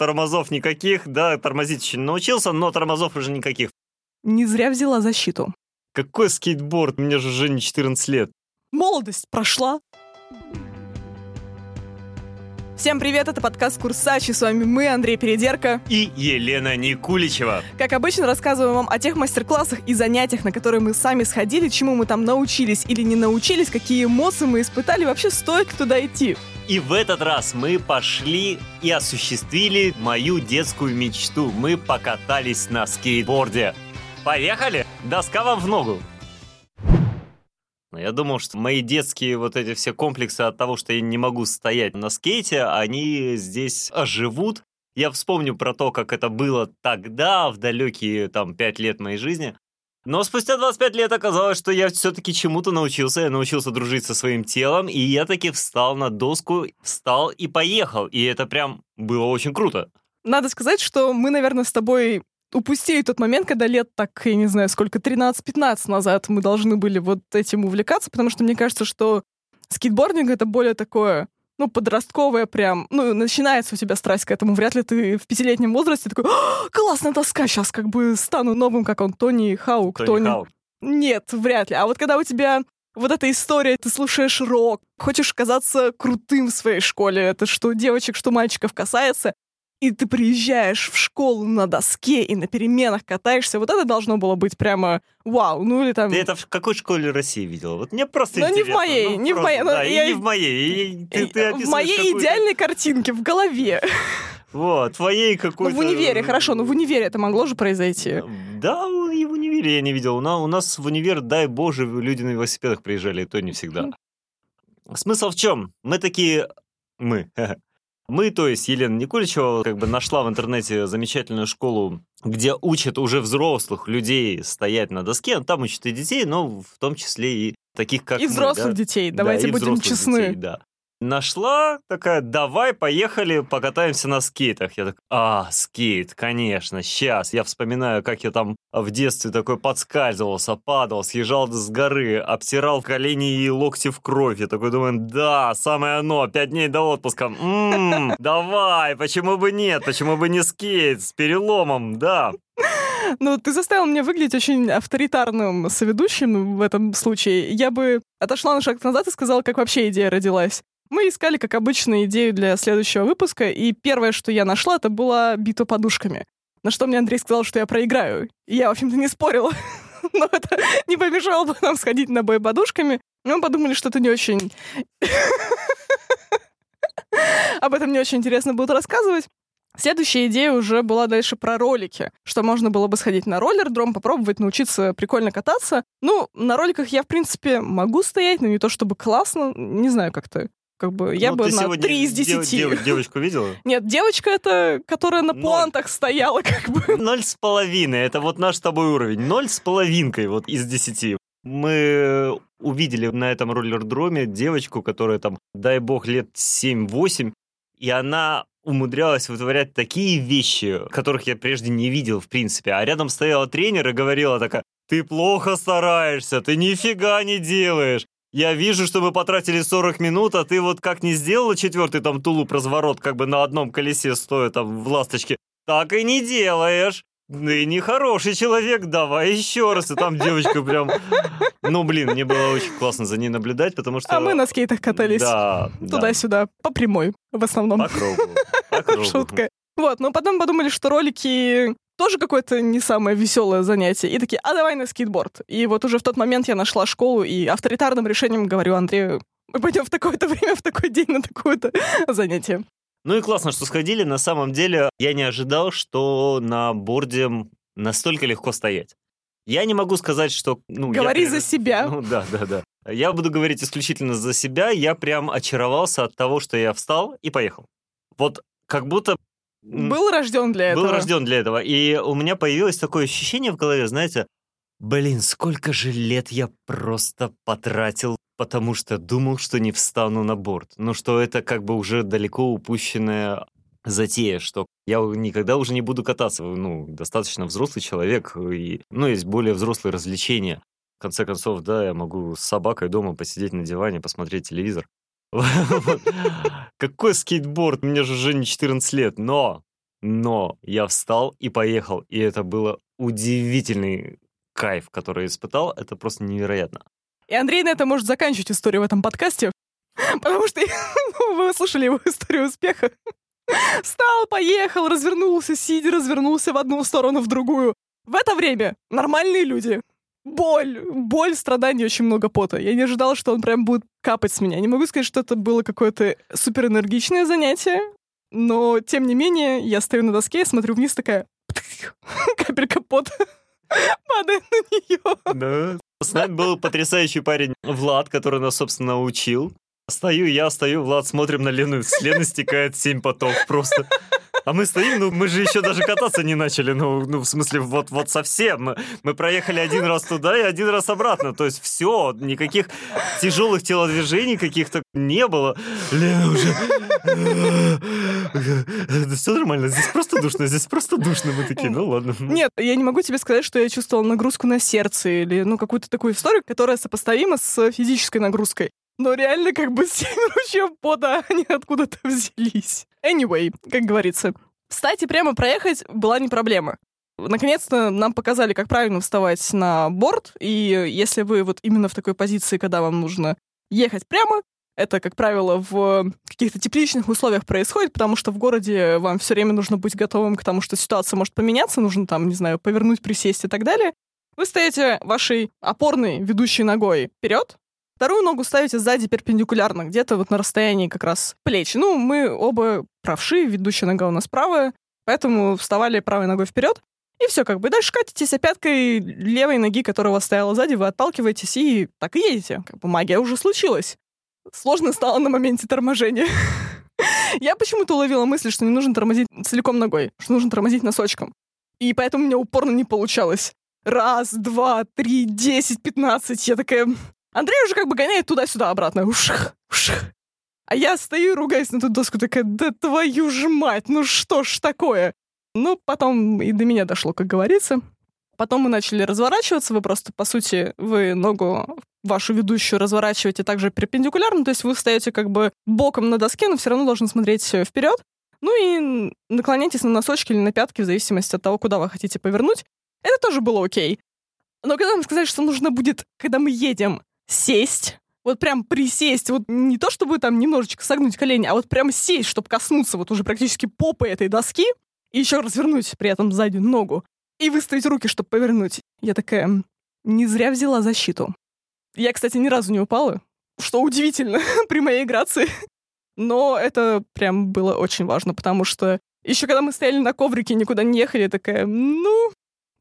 Тормозов никаких, да, тормозить еще не научился, но тормозов уже никаких. Не зря взяла защиту. Какой скейтборд? Мне же уже не 14 лет. Молодость прошла. Всем привет, это подкаст Курсачи. С вами мы, Андрей Передерка. И Елена Никуличева. Как обычно, рассказываем вам о тех мастер-классах и занятиях, на которые мы сами сходили, чему мы там научились или не научились, какие эмоции мы испытали, вообще стоит туда идти. И в этот раз мы пошли и осуществили мою детскую мечту. Мы покатались на скейтборде. Поехали! Доска вам в ногу! Я думал, что мои детские вот эти все комплексы от того, что я не могу стоять на скейте, они здесь оживут. Я вспомню про то, как это было тогда, в далекие там пять лет моей жизни. Но спустя 25 лет оказалось, что я все-таки чему-то научился. Я научился дружить со своим телом, и я таки встал на доску, встал и поехал. И это прям было очень круто. Надо сказать, что мы, наверное, с тобой упустили тот момент, когда лет так, я не знаю, сколько, 13-15 назад мы должны были вот этим увлекаться, потому что мне кажется, что скейтбординг — это более такое, ну, подростковое прям, ну, начинается у тебя страсть к этому. Вряд ли ты в пятилетнем возрасте такой, классная доска, сейчас как бы стану новым, как он, Тони Хаук. Тони, Тони... Хаук. Нет, вряд ли. А вот когда у тебя вот эта история, ты слушаешь рок, хочешь казаться крутым в своей школе, это что девочек, что мальчиков касается, и ты приезжаешь в школу на доске и на переменах катаешься, вот это должно было быть прямо вау. Ну или там... Ты это в какой школе России видела? Вот мне просто ну, интересно. не в моей, ну, не просто, в моей. Да, я... не в моей. И ты, ты в моей идеальной картинке, в голове. Вот, твоей какой-то... Ну, в универе, хорошо, но в универе это могло же произойти. Да, и в универе я не видел. У нас, у нас в универ, дай боже, люди на велосипедах приезжали, и то не всегда. Смысл в чем? Мы такие... Мы. Мы, то есть Елена Николичева, как бы нашла в интернете замечательную школу, где учат уже взрослых людей стоять на доске. Там учат и детей, но в том числе и таких, как И взрослых мы, да? детей, давайте да, будем честны. Детей, да нашла, такая, давай, поехали, покатаемся на скейтах. Я так, а, скейт, конечно, сейчас. Я вспоминаю, как я там в детстве такой подскальзывался, падал, съезжал с горы, обтирал колени и локти в кровь. Я такой думаю, да, самое оно, пять дней до отпуска. М-м, давай, почему бы нет, почему бы не скейт с переломом, да. Ну, ты заставил меня выглядеть очень авторитарным соведущим в этом случае. Я бы отошла на шаг назад и сказала, как вообще идея родилась. Мы искали, как обычно, идею для следующего выпуска, и первое, что я нашла, это была битва подушками. На что мне Андрей сказал, что я проиграю. И я, в общем-то, не спорила. Но это не помешало бы нам сходить на бой подушками. Мы подумали, что это не очень... Об этом не очень интересно будет рассказывать. Следующая идея уже была дальше про ролики, что можно было бы сходить на роллер-дром, попробовать научиться прикольно кататься. Ну, на роликах я, в принципе, могу стоять, но не то чтобы классно, не знаю как-то. Как бы я ну, бы на 3 из 10. Дев, дев, девочку видела? Нет, девочка это, которая на плантах стояла, как бы. Ноль с половиной. Это вот наш с тобой уровень. Ноль с половинкой вот из десяти. Мы увидели на этом роллер-дроме девочку, которая там, дай бог, лет 7-8, и она умудрялась вытворять такие вещи, которых я прежде не видел, в принципе. А рядом стояла тренер и говорила такая, ты плохо стараешься, ты нифига не делаешь. Я вижу, что мы потратили 40 минут, а ты вот как не сделала четвертый там тулуп разворот, как бы на одном колесе стоя там в ласточке, так и не делаешь. Ты не хороший человек, давай еще раз. И там девочка прям... Ну, блин, мне было очень классно за ней наблюдать, потому что... А мы на скейтах катались. Да. Туда-сюда, по прямой в основном. По кругу. По кругу. Шутка. Вот, но потом подумали, что ролики тоже какое-то не самое веселое занятие. И такие, а давай на скейтборд. И вот уже в тот момент я нашла школу и авторитарным решением говорю Андрею, мы пойдем в такое-то время, в такой день на такое-то занятие. Ну и классно, что сходили. На самом деле я не ожидал, что на борде настолько легко стоять. Я не могу сказать, что... Ну, Говори я, за себя. Ну да, да, да. Я буду говорить исключительно за себя. Я прям очаровался от того, что я встал и поехал. Вот как будто был рожден для этого. Был рожден для этого. И у меня появилось такое ощущение в голове, знаете, блин, сколько же лет я просто потратил, потому что думал, что не встану на борт. Ну, что это как бы уже далеко упущенная затея, что я никогда уже не буду кататься. Ну, достаточно взрослый человек, и, ну, есть более взрослые развлечения. В конце концов, да, я могу с собакой дома посидеть на диване, посмотреть телевизор. Какой скейтборд? Мне же уже не 14 лет, но Но я встал и поехал, и это было удивительный кайф, который я испытал. Это просто невероятно. И Андрей на это может заканчивать историю в этом подкасте, потому что ну, вы слышали его историю успеха. Встал, поехал, развернулся, сидя, развернулся в одну сторону, в другую. В это время нормальные люди. Боль, боль, страдания, очень много пота. Я не ожидала, что он прям будет капать с меня. Не могу сказать, что это было какое-то суперэнергичное занятие, но, тем не менее, я стою на доске, смотрю вниз, такая капелька пота падает на нее. Да. С нами был потрясающий парень Влад, который нас, собственно, учил. Стою я, стою, Влад, смотрим на Лену, с Лены стекает семь потов просто. А мы стоим, ну мы же еще даже кататься не начали, ну, ну в смысле вот, вот совсем. Мы, мы проехали один раз туда и один раз обратно, то есть все, никаких тяжелых телодвижений каких-то не было. Лена уже... Все нормально, здесь просто душно, здесь просто душно. Мы такие, ну ладно. Нет, я не могу тебе сказать, что я чувствовала нагрузку на сердце или ну какую-то такую историю, которая сопоставима с физической нагрузкой. Но реально как бы семь ручьев пота, они откуда-то взялись. Anyway, как говорится. Встать и прямо проехать была не проблема. Наконец-то нам показали, как правильно вставать на борт, и если вы вот именно в такой позиции, когда вам нужно ехать прямо, это, как правило, в каких-то тепличных условиях происходит, потому что в городе вам все время нужно быть готовым к тому, что ситуация может поменяться, нужно там, не знаю, повернуть, присесть и так далее. Вы стоите вашей опорной ведущей ногой вперед, Вторую ногу ставите сзади перпендикулярно, где-то вот на расстоянии как раз плеч. Ну, мы оба правши, ведущая нога у нас правая, поэтому вставали правой ногой вперед. И все, как бы дальше катитесь, а пяткой левой ноги, которая у вас стояла сзади, вы отталкиваетесь и так и едете. Как бы магия уже случилась. Сложно стало на моменте торможения. Я почему-то уловила мысль, что не нужно тормозить целиком ногой, что нужно тормозить носочком. И поэтому у меня упорно не получалось. Раз, два, три, десять, пятнадцать. Я такая, Андрей уже как бы гоняет туда-сюда обратно. Ушх, ушх. А я стою, ругаюсь на эту доску, такая, да твою ж мать, ну что ж такое? Ну, потом и до меня дошло, как говорится. Потом мы начали разворачиваться, вы просто, по сути, вы ногу вашу ведущую разворачиваете также перпендикулярно, то есть вы встаете как бы боком на доске, но все равно должны смотреть вперед. Ну и наклоняйтесь на носочки или на пятки, в зависимости от того, куда вы хотите повернуть. Это тоже было окей. Но когда нам сказали, что нужно будет, когда мы едем, сесть, вот прям присесть, вот не то чтобы там немножечко согнуть колени, а вот прям сесть, чтобы коснуться вот уже практически попы этой доски, и еще развернуть при этом сзади ногу, и выставить руки, чтобы повернуть. Я такая, не зря взяла защиту. Я, кстати, ни разу не упала, что удивительно при моей грации. Но это прям было очень важно, потому что еще когда мы стояли на коврике, никуда не ехали, такая, ну,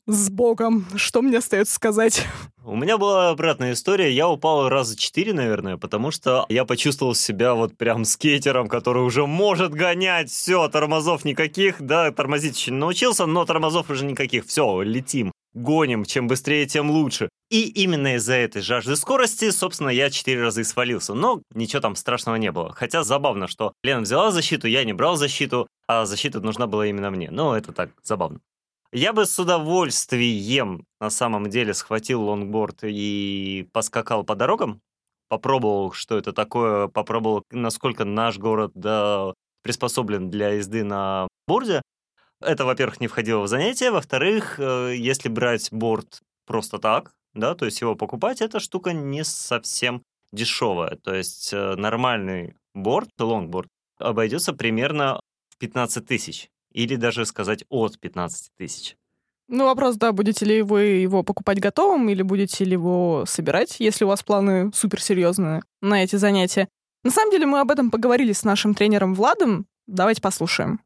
с Богом. Что мне остается сказать? У меня была обратная история. Я упал раза четыре, наверное, потому что я почувствовал себя вот прям скейтером, который уже может гонять. Все, тормозов никаких. Да, тормозить еще не научился, но тормозов уже никаких. Все, летим. Гоним, чем быстрее, тем лучше. И именно из-за этой жажды скорости, собственно, я четыре раза и свалился. Но ничего там страшного не было. Хотя забавно, что Лена взяла защиту, я не брал защиту, а защита нужна была именно мне. Но это так, забавно. Я бы с удовольствием на самом деле схватил лонгборд и поскакал по дорогам, попробовал, что это такое, попробовал, насколько наш город да, приспособлен для езды на борде. Это, во-первых, не входило в занятие. Во-вторых, э, если брать борд просто так, да, то есть его покупать, эта штука не совсем дешевая. То есть э, нормальный борд, лонгборд, обойдется примерно в 15 тысяч или даже сказать от 15 тысяч. Ну, вопрос, да, будете ли вы его покупать готовым или будете ли его собирать, если у вас планы суперсерьезные на эти занятия. На самом деле мы об этом поговорили с нашим тренером Владом. Давайте послушаем.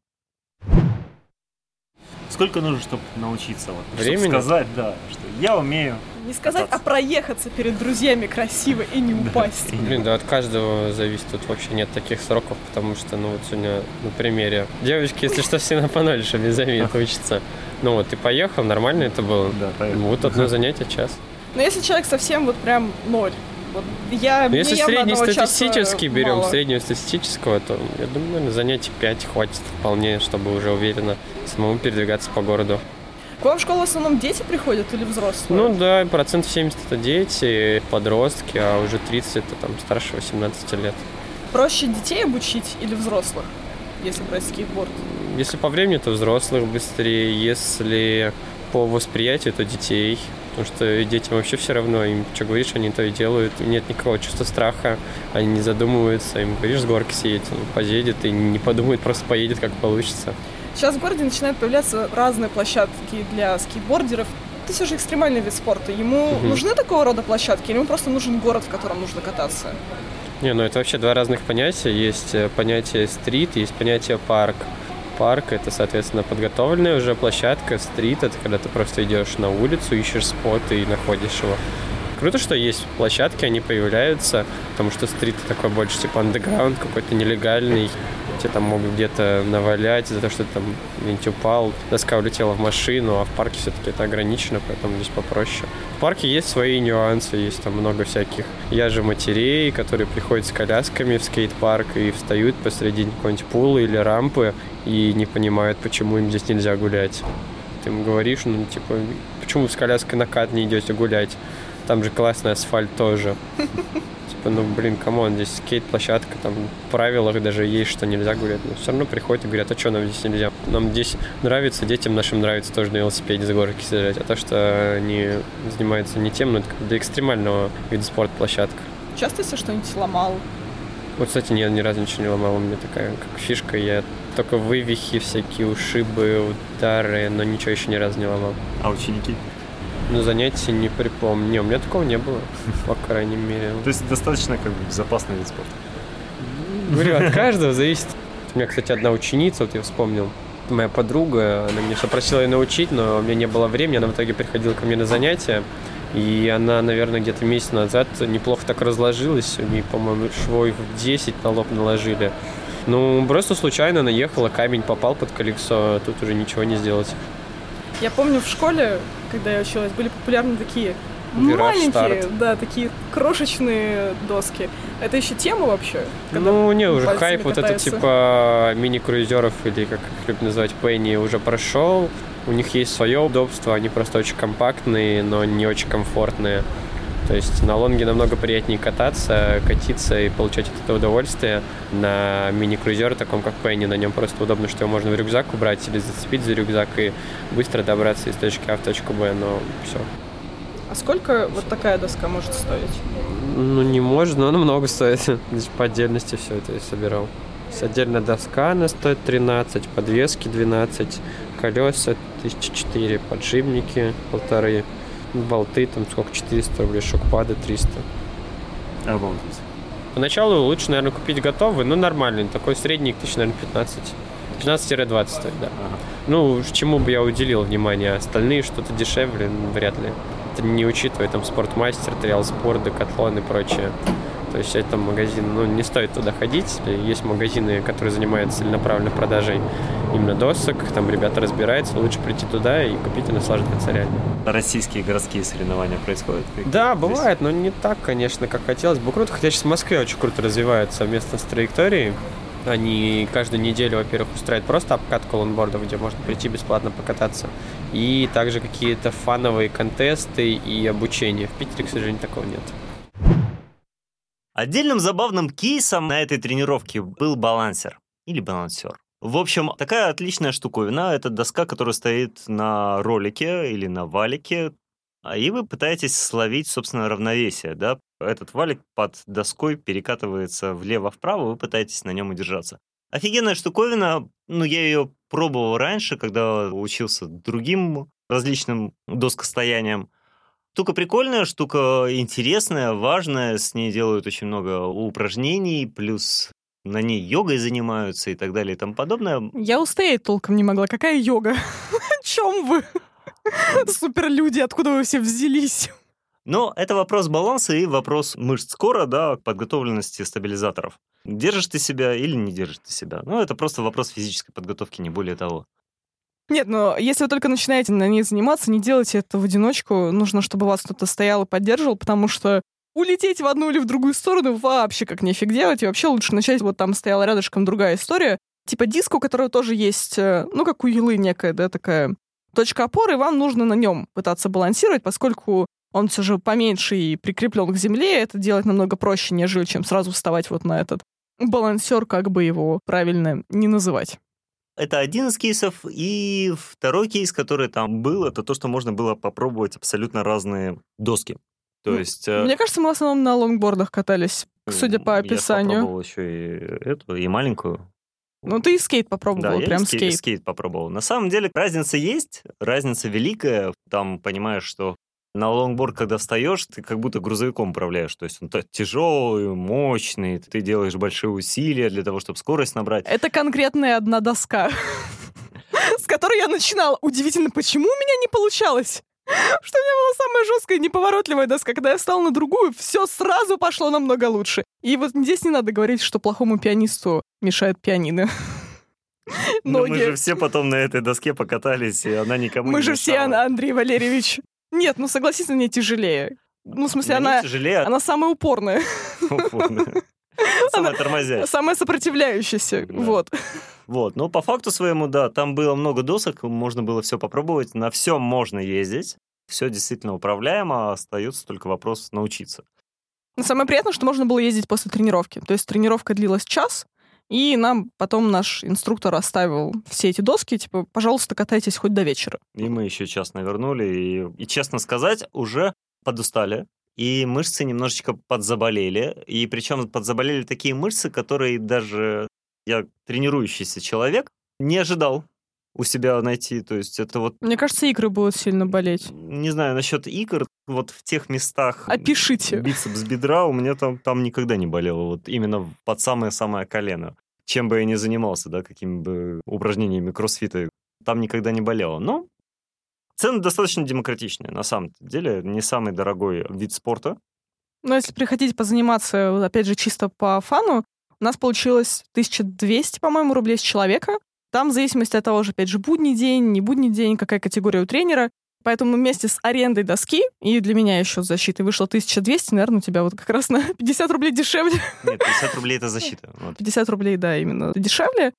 Сколько нужно, чтобы научиться? Вот, Времени? Чтобы сказать, да, что я умею не сказать, а проехаться перед друзьями красиво и не упасть. Блин, да от каждого зависит. Тут вообще нет таких сроков, потому что, ну, вот сегодня на примере. Девочки, если что, все на по ноль, чтобы без учатся. Ну вот, ты поехал, нормально это было. Да, поехал. Вот одно занятие час. Но если человек совсем вот прям ноль, вот я, Но если среднестатистический берем, мало. среднестатистического, то я думаю, наверное, занятий 5 хватит вполне, чтобы уже уверенно самому передвигаться по городу. К вам в школу в основном дети приходят или взрослые? Ну да, процентов 70 это дети, подростки, а уже 30 это там старше 18 лет. Проще детей обучить или взрослых, если брать скейтборд? если по времени, то взрослых быстрее, если по восприятию, то детей. Потому что детям вообще все равно, им что говоришь, они то и делают. Нет никакого чувства страха, они не задумываются. Им говоришь с горки съедет, он поедет и не подумает, просто поедет, как получится. Сейчас в городе начинают появляться разные площадки для скейтбордеров. Это все же экстремальный вид спорта. Ему угу. нужны такого рода площадки или ему просто нужен город, в котором нужно кататься? Не, ну это вообще два разных понятия. Есть э, понятие стрит, есть понятие парк. Парк — это, соответственно, подготовленная уже площадка. Стрит — это когда ты просто идешь на улицу, ищешь спот и находишь его. Круто, что есть площадки, они появляются, потому что стрит такой больше типа андеграунд какой-то нелегальный. Тебе там могут где-то навалять за то, что ты там где-нибудь упал, доска улетела в машину, а в парке все-таки это ограничено, поэтому здесь попроще. В парке есть свои нюансы, есть там много всяких я же матерей, которые приходят с колясками в скейт-парк и встают посреди какой-нибудь пула или рампы и не понимают, почему им здесь нельзя гулять. Ты им говоришь, ну, типа, почему с коляской на кат не идете гулять? Там же классный асфальт тоже. Типа, ну, блин, come on, здесь скейт-площадка, там в правилах даже есть, что нельзя гулять. Но все равно приходят и говорят, а что нам здесь нельзя? Нам здесь нравится, детям нашим нравится тоже на велосипеде с горки съезжать. А то, что они занимаются не тем, но это как для экстремального вида спорта площадка. Часто себе что-нибудь ломал? Вот, кстати, я ни разу ничего не ломал. У меня такая как фишка. Я только вывихи, всякие ушибы, удары, но ничего еще ни разу не ломал. А ученики? Ну, занятий не припомню. Не, у меня такого не было, по крайней мере. То есть достаточно как бы безопасный вид спорта? Говорю, от каждого зависит. У меня, кстати, одна ученица, вот я вспомнил, моя подруга, она мне все просила ее научить, но у меня не было времени, она в итоге приходила ко мне на занятия, и она, наверное, где-то месяц назад неплохо так разложилась, у нее, по-моему, швов в 10 на лоб наложили. Ну, просто случайно наехала, камень попал под колесо, а тут уже ничего не сделать. Я помню в школе, когда я училась, были популярны такие Вираж, маленькие, старт. да, такие крошечные доски. Это еще тема вообще? Ну, не, уже хайп вот это катаются? типа мини-круизеров или как их любят называть Пенни уже прошел. У них есть свое удобство, они просто очень компактные, но не очень комфортные. То есть на лонге намного приятнее кататься, катиться и получать от этого удовольствие. На мини-крузере, таком как Пенни, на нем просто удобно, что его можно в рюкзак убрать или зацепить за рюкзак и быстро добраться из точки А в точку Б, но все. А сколько вот такая доска может стоить? Ну, не может, но она много стоит. Здесь по отдельности все это я собирал. Отдельная доска, она стоит 13, подвески 12, колеса 1004, подшипники полторы, болты там сколько, 400 рублей, шокпады 300. Обалдеть. Поначалу лучше, наверное, купить готовый, но нормальный, такой средний, тысяч, наверное, 15. 15-20 стоит, да. Ага. Ну, чему бы я уделил внимание, остальные что-то дешевле, вряд ли. Это не учитывая там спортмастер, триал спорт, декатлон и прочее. То есть это магазин, ну, не стоит туда ходить. Есть магазины, которые занимаются целенаправленной продажей именно досок, там ребята разбираются, лучше прийти туда и купить и наслаждаться реально. Российские городские соревнования происходят? Да, бывает, но не так, конечно, как хотелось бы. Круто, хотя сейчас в Москве очень круто развивают совместно с траекторией. Они каждую неделю, во-первых, устраивают просто обкатку лонбордов, где можно прийти бесплатно покататься. И также какие-то фановые контесты и обучение. В Питере, к сожалению, такого нет. Отдельным забавным кейсом на этой тренировке был балансер или балансер. В общем, такая отличная штуковина. Это доска, которая стоит на ролике или на валике. А И вы пытаетесь словить, собственно, равновесие. Да? Этот валик под доской перекатывается влево-вправо, вы пытаетесь на нем удержаться. Офигенная штуковина. Ну, я ее пробовал раньше, когда учился другим различным доскостояниям. Штука прикольная, штука интересная, важная. С ней делают очень много упражнений, плюс на ней йогой занимаются и так далее и тому подобное. Я устоять толком не могла. Какая йога? О чем вы? Суперлюди, откуда вы все взялись? Но это вопрос баланса и вопрос мышц кора, да, подготовленности стабилизаторов. Держишь ты себя или не держишь ты себя? Ну, это просто вопрос физической подготовки, не более того. Нет, но если вы только начинаете на ней заниматься, не делайте это в одиночку. Нужно, чтобы вас кто-то стоял и поддерживал, потому что улететь в одну или в другую сторону вообще как нефиг делать. И вообще лучше начать, вот там стояла рядышком другая история. Типа диск, у которого тоже есть, э, ну, как у елы некая, да, такая точка опоры, и вам нужно на нем пытаться балансировать, поскольку он все же поменьше и прикреплен к земле, это делать намного проще, нежели чем сразу вставать вот на этот балансер, как бы его правильно не называть. Это один из кейсов. И второй кейс, который там был, это то, что можно было попробовать абсолютно разные доски. То Ну, есть... э, Мне кажется, мы в основном на лонгбордах катались, судя по я описанию. попробовал еще и эту, и маленькую. Ну, ты и скейт попробовал, Да, я прям и скейт, скейт. скейт попробовал. На самом деле разница есть, разница великая. Там понимаешь, что на лонгборд, когда встаешь, ты как будто грузовиком управляешь. То есть он тяжелый, мощный, ты делаешь большие усилия для того, чтобы скорость набрать. Это конкретная одна доска, с которой я начинала. Удивительно, почему у меня не получалось? Что у меня была самая жесткая неповоротливая доска. Когда я встала на другую, все сразу пошло намного лучше. И вот здесь не надо говорить, что плохому пианисту мешает пианино. Но мы же все потом на этой доске покатались, и она никому Мы не же все, мешала. Ан- Андрей Валерьевич. Нет, ну согласись, мне тяжелее. Ну, в смысле, она, тяжелее она самая упорная, самая тормозящая. самая сопротивляющаяся. Да. Вот. Вот, но по факту своему, да, там было много досок, можно было все попробовать, на всем можно ездить, все действительно управляемо, остается только вопрос научиться. Но самое приятное, что можно было ездить после тренировки. То есть тренировка длилась час, и нам потом наш инструктор оставил все эти доски, типа, пожалуйста, катайтесь хоть до вечера. И мы еще час навернули, и, и честно сказать, уже подустали, и мышцы немножечко подзаболели, и причем подзаболели такие мышцы, которые даже я, тренирующийся человек, не ожидал у себя найти, то есть это вот, Мне кажется, икры будут сильно болеть. не знаю, насчет икр, вот в тех местах... Опишите. Бицепс бедра у меня там, там никогда не болело, вот именно под самое-самое колено. Чем бы я ни занимался, да, какими бы упражнениями кроссфита, там никогда не болело. Но цены достаточно демократичные, на самом деле. Не самый дорогой вид спорта. Но если приходите позаниматься, опять же, чисто по фану, у нас получилось 1200, по-моему, рублей с человека. Там в зависимости от того же, опять же, будний день, не будний день, какая категория у тренера. Поэтому вместе с арендой доски, и для меня еще с защитой вышло 1200, наверное, у тебя вот как раз на 50 рублей дешевле. Нет, 50 рублей это защита. Вот. 50 рублей, да, именно дешевле.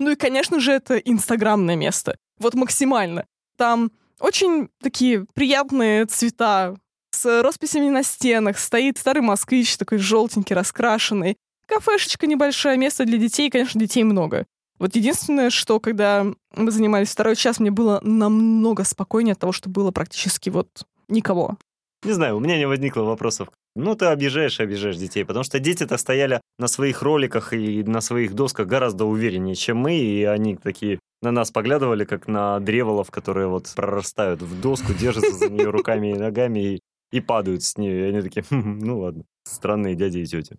Ну и, конечно же, это инстаграмное место. Вот максимально. Там очень такие приятные цвета с росписями на стенах. Стоит старый москвич, такой желтенький, раскрашенный. Кафешечка небольшая, место для детей. Конечно, детей много. Вот единственное, что когда мы занимались второй час, мне было намного спокойнее от того, что было практически вот никого. Не знаю, у меня не возникло вопросов. Ну, ты обижаешь и обижаешь детей, потому что дети-то стояли на своих роликах и на своих досках гораздо увереннее, чем мы, и они такие на нас поглядывали, как на древолов, которые вот прорастают в доску, держатся за нее руками и ногами и, и падают с нее. И они такие, «Хм, ну ладно, странные дяди и тети.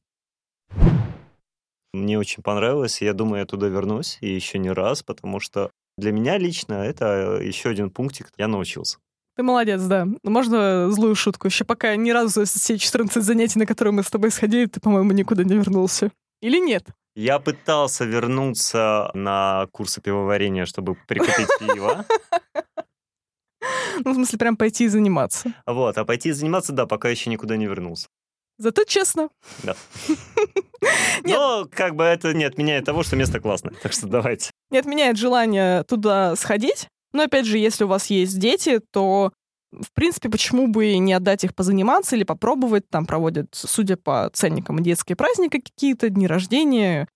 Мне очень понравилось, и я думаю, я туда вернусь, и еще не раз, потому что для меня лично это еще один пунктик, я научился. Ты молодец, да. Можно злую шутку? Еще пока ни разу за все 14 занятий, на которые мы с тобой сходили, ты, по-моему, никуда не вернулся. Или нет? Я пытался вернуться на курсы пивоварения, чтобы прикупить пиво. Ну, в смысле, прям пойти и заниматься. Вот, а пойти заниматься, да, пока еще никуда не вернулся. Зато честно. Да. Но как бы это не отменяет того, что место классное. Так что давайте. Не отменяет желание туда сходить. Но, опять же, если у вас есть дети, то, в принципе, почему бы и не отдать их позаниматься или попробовать. Там проводят, судя по ценникам, и детские праздники какие-то, дни рождения.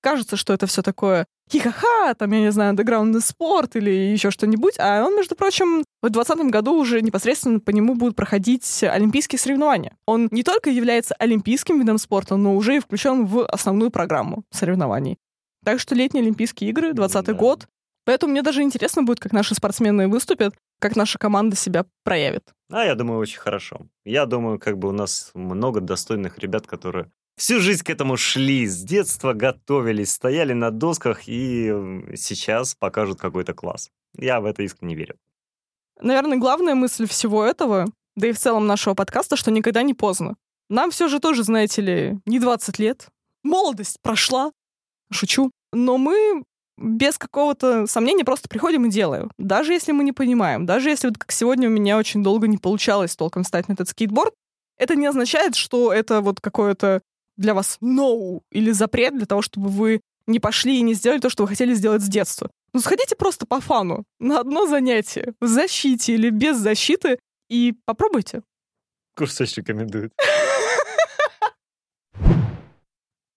Кажется, что это все такое хихаха, там, я не знаю, андеграундный спорт или еще что-нибудь. А он, между прочим, в 2020 году уже непосредственно по нему будут проходить олимпийские соревнования. Он не только является олимпийским видом спорта, но уже и включен в основную программу соревнований. Так что летние Олимпийские игры, 20 Да. год. Поэтому мне даже интересно будет, как наши спортсмены выступят, как наша команда себя проявит. А я думаю, очень хорошо. Я думаю, как бы у нас много достойных ребят, которые всю жизнь к этому шли, с детства готовились, стояли на досках и сейчас покажут какой-то класс. Я в это искренне верю. Наверное, главная мысль всего этого, да и в целом нашего подкаста, что никогда не поздно. Нам все же тоже, знаете ли, не 20 лет. Молодость прошла. Шучу. Но мы без какого-то сомнения просто приходим и делаем. Даже если мы не понимаем, даже если вот как сегодня у меня очень долго не получалось толком встать на этот скейтборд, это не означает, что это вот какое-то для вас no или запрет для того, чтобы вы не пошли и не сделали то, что вы хотели сделать с детства. Ну, сходите просто по фану на одно занятие, в защите или без защиты, и попробуйте. Курс очень рекомендует.